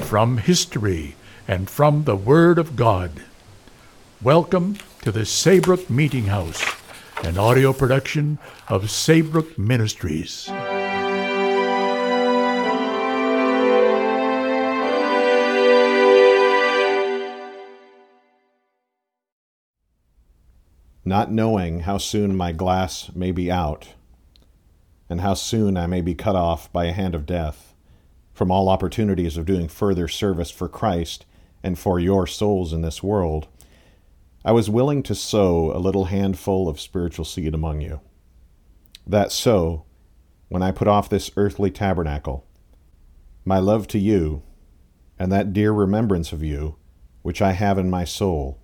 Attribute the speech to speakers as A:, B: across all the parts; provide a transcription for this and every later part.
A: from history, and from the Word of God. Welcome to the Saybrook Meeting House, an audio production of Saybrook Ministries.
B: not knowing how soon my glass may be out, and how soon I may be cut off by a hand of death from all opportunities of doing further service for Christ and for your souls in this world, I was willing to sow a little handful of spiritual seed among you. That so, when I put off this earthly tabernacle, my love to you, and that dear remembrance of you, which I have in my soul,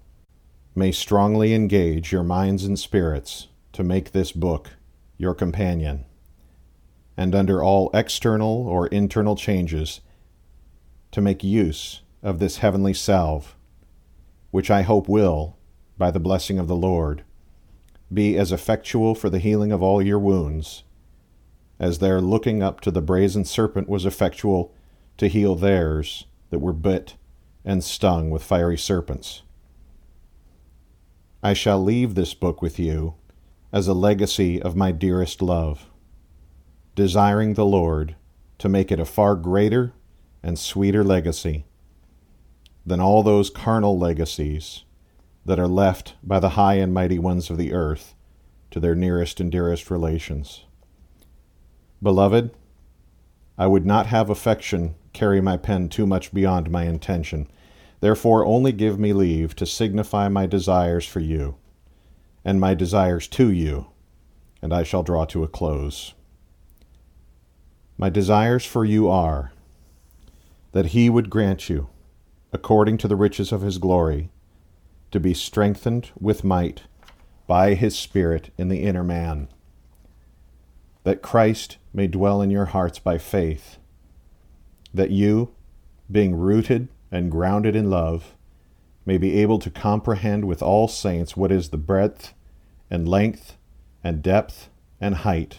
B: may strongly engage your minds and spirits to make this book your companion, and under all external or internal changes, to make use of this heavenly salve, which I hope will, by the blessing of the Lord, be as effectual for the healing of all your wounds, as their looking up to the brazen serpent was effectual to heal theirs that were bit and stung with fiery serpents. I shall leave this book with you as a legacy of my dearest love, desiring the Lord to make it a far greater and sweeter legacy than all those carnal legacies that are left by the high and mighty ones of the earth to their nearest and dearest relations. Beloved, I would not have affection carry my pen too much beyond my intention Therefore, only give me leave to signify my desires for you, and my desires to you, and I shall draw to a close. My desires for you are that he would grant you, according to the riches of his glory, to be strengthened with might by his Spirit in the inner man, that Christ may dwell in your hearts by faith, that you, being rooted and grounded in love, may be able to comprehend with all saints what is the breadth and length and depth and height,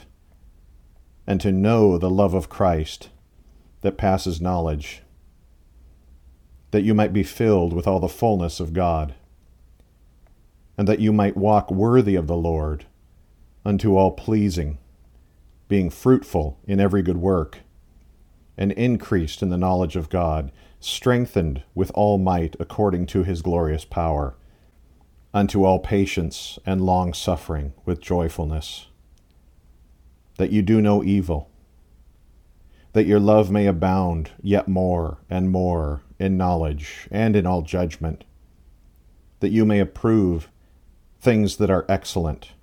B: and to know the love of Christ that passes knowledge, that you might be filled with all the fullness of God, and that you might walk worthy of the Lord unto all pleasing, being fruitful in every good work, and increased in the knowledge of God strengthened with all might according to his glorious power, unto all patience and long suffering with joyfulness, that you do no evil, that your love may abound yet more and more in knowledge and in all judgment, that you may approve things that are excellent,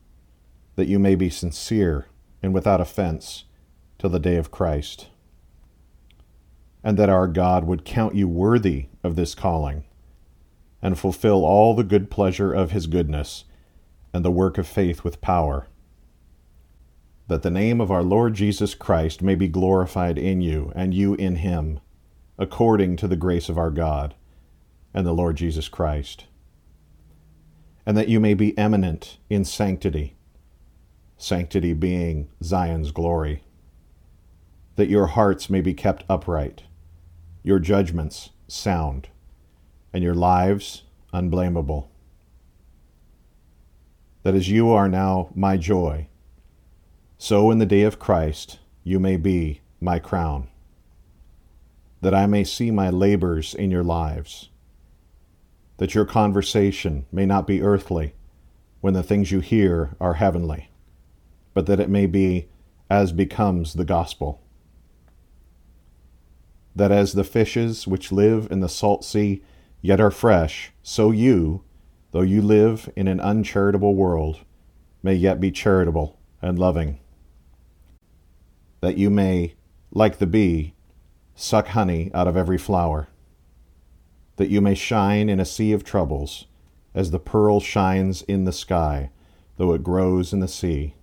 B: that you may be sincere and without offense till the day of Christ and that our God would count you worthy of this calling, and fulfill all the good pleasure of his goodness, and the work of faith with power. That the name of our Lord Jesus Christ may be glorified in you, and you in him, according to the grace of our God and the Lord Jesus Christ. And that you may be eminent in sanctity, sanctity being Zion's glory. That your hearts may be kept upright your judgments sound, and your lives unblameable. That as you are now my joy, so in the day of Christ you may be my crown. That I may see my labors in your lives. That your conversation may not be earthly when the things you hear are heavenly, but that it may be as becomes the gospel that as the fishes which live in the salt sea yet are fresh, so you, though you live in an uncharitable world, may yet be charitable and loving. That you may, like the bee, suck honey out of every flower, that you may shine in a sea of troubles, as the pearl shines in the sky, though it grows in the sea.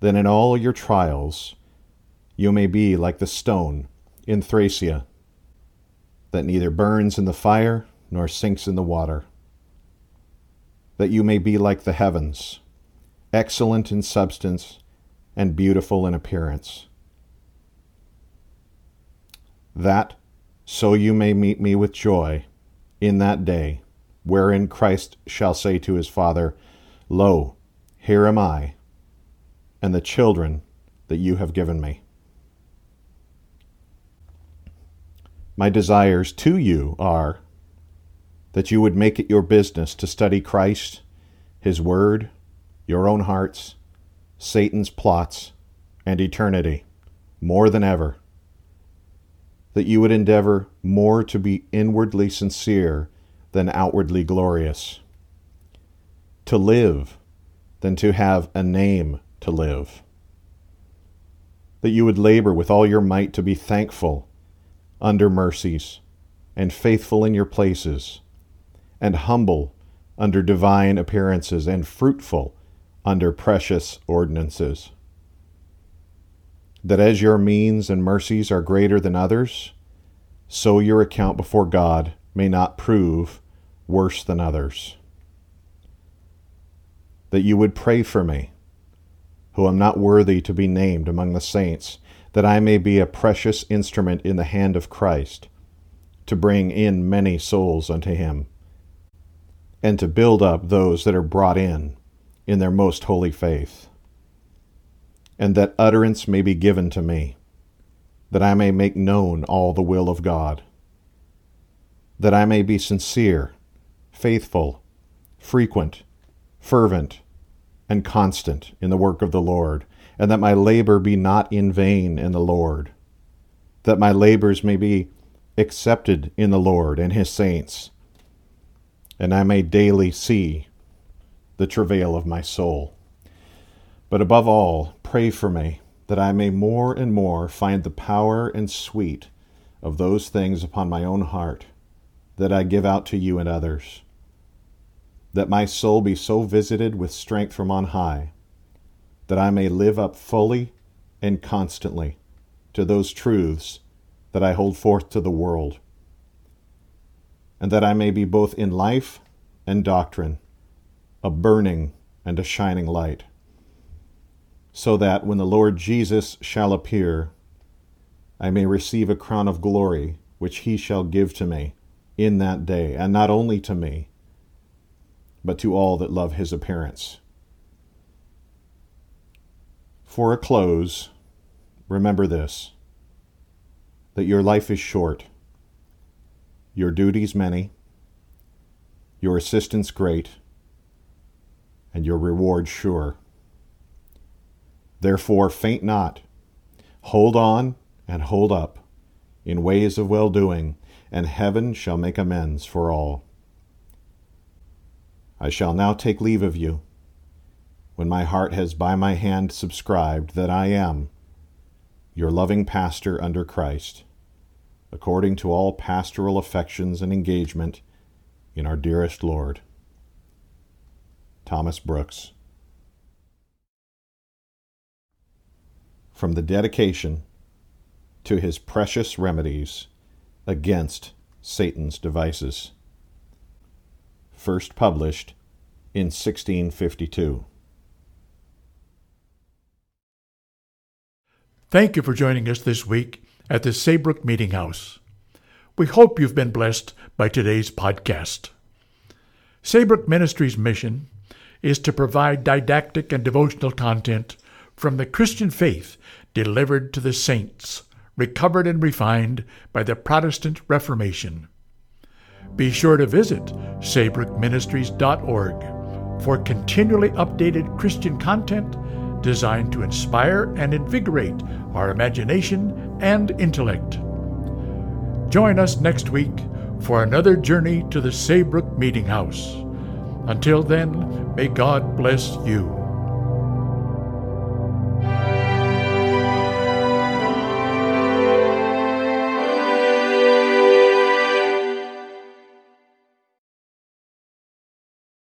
B: Then in all your trials you may be like the stone in Thracia, that neither burns in the fire nor sinks in the water. That you may be like the heavens, excellent in substance and beautiful in appearance. That so you may meet me with joy in that day, wherein Christ shall say to his Father, Lo, here am I, and the children that you have given me. My desires to you are that you would make it your business to study Christ, His Word, your own hearts, Satan's plots, and eternity more than ever. That you would endeavor more to be inwardly sincere than outwardly glorious, to live than to have a name to live, that you would labor with all your might to be thankful under mercies, and faithful in your places, and humble under divine appearances, and fruitful under precious ordinances that as your means and mercies are greater than others, so your account before God may not prove worse than others. That you would pray for me, who am not worthy to be named among the saints, that I may be a precious instrument in the hand of Christ, to bring in many souls unto him, and to build up those that are brought in in their most holy faith and that utterance may be given to me, that I may make known all the will of God, that I may be sincere, faithful, frequent, fervent, and constant in the work of the Lord, and that my labor be not in vain in the Lord, that my labors may be accepted in the Lord and his saints, and I may daily see the travail of my soul. But above all, pray for me, that I may more and more find the power and sweet of those things upon my own heart that I give out to you and others. That my soul be so visited with strength from on high, that I may live up fully and constantly to those truths that I hold forth to the world, and that I may be both in life and doctrine a burning and a shining light so that when the Lord Jesus shall appear, I may receive a crown of glory which he shall give to me in that day, and not only to me, but to all that love his appearance. For a close, remember this that your life is short, your duties many, your assistance great, and your reward sure. Therefore, faint not. Hold on and hold up in ways of well doing, and heaven shall make amends for all. I shall now take leave of you, when my heart has by my hand subscribed that I am your loving pastor under Christ, according to all pastoral affections and engagement in our dearest Lord. Thomas Brooks. from the dedication to his precious remedies against Satan's devices. First published in 1652.
A: Thank you for joining us this week at the Saybrook Meeting House. We hope you've been blessed by today's podcast. Saybrook Ministries' mission is to provide didactic and devotional content from the Christian faith delivered to the saints, recovered and refined by the Protestant Reformation. Be sure to visit saybrookministries.org for continually updated Christian content designed to inspire and invigorate our imagination and intellect. Join us next week for another journey to the Saybrook Meeting House. Until then, may God bless you.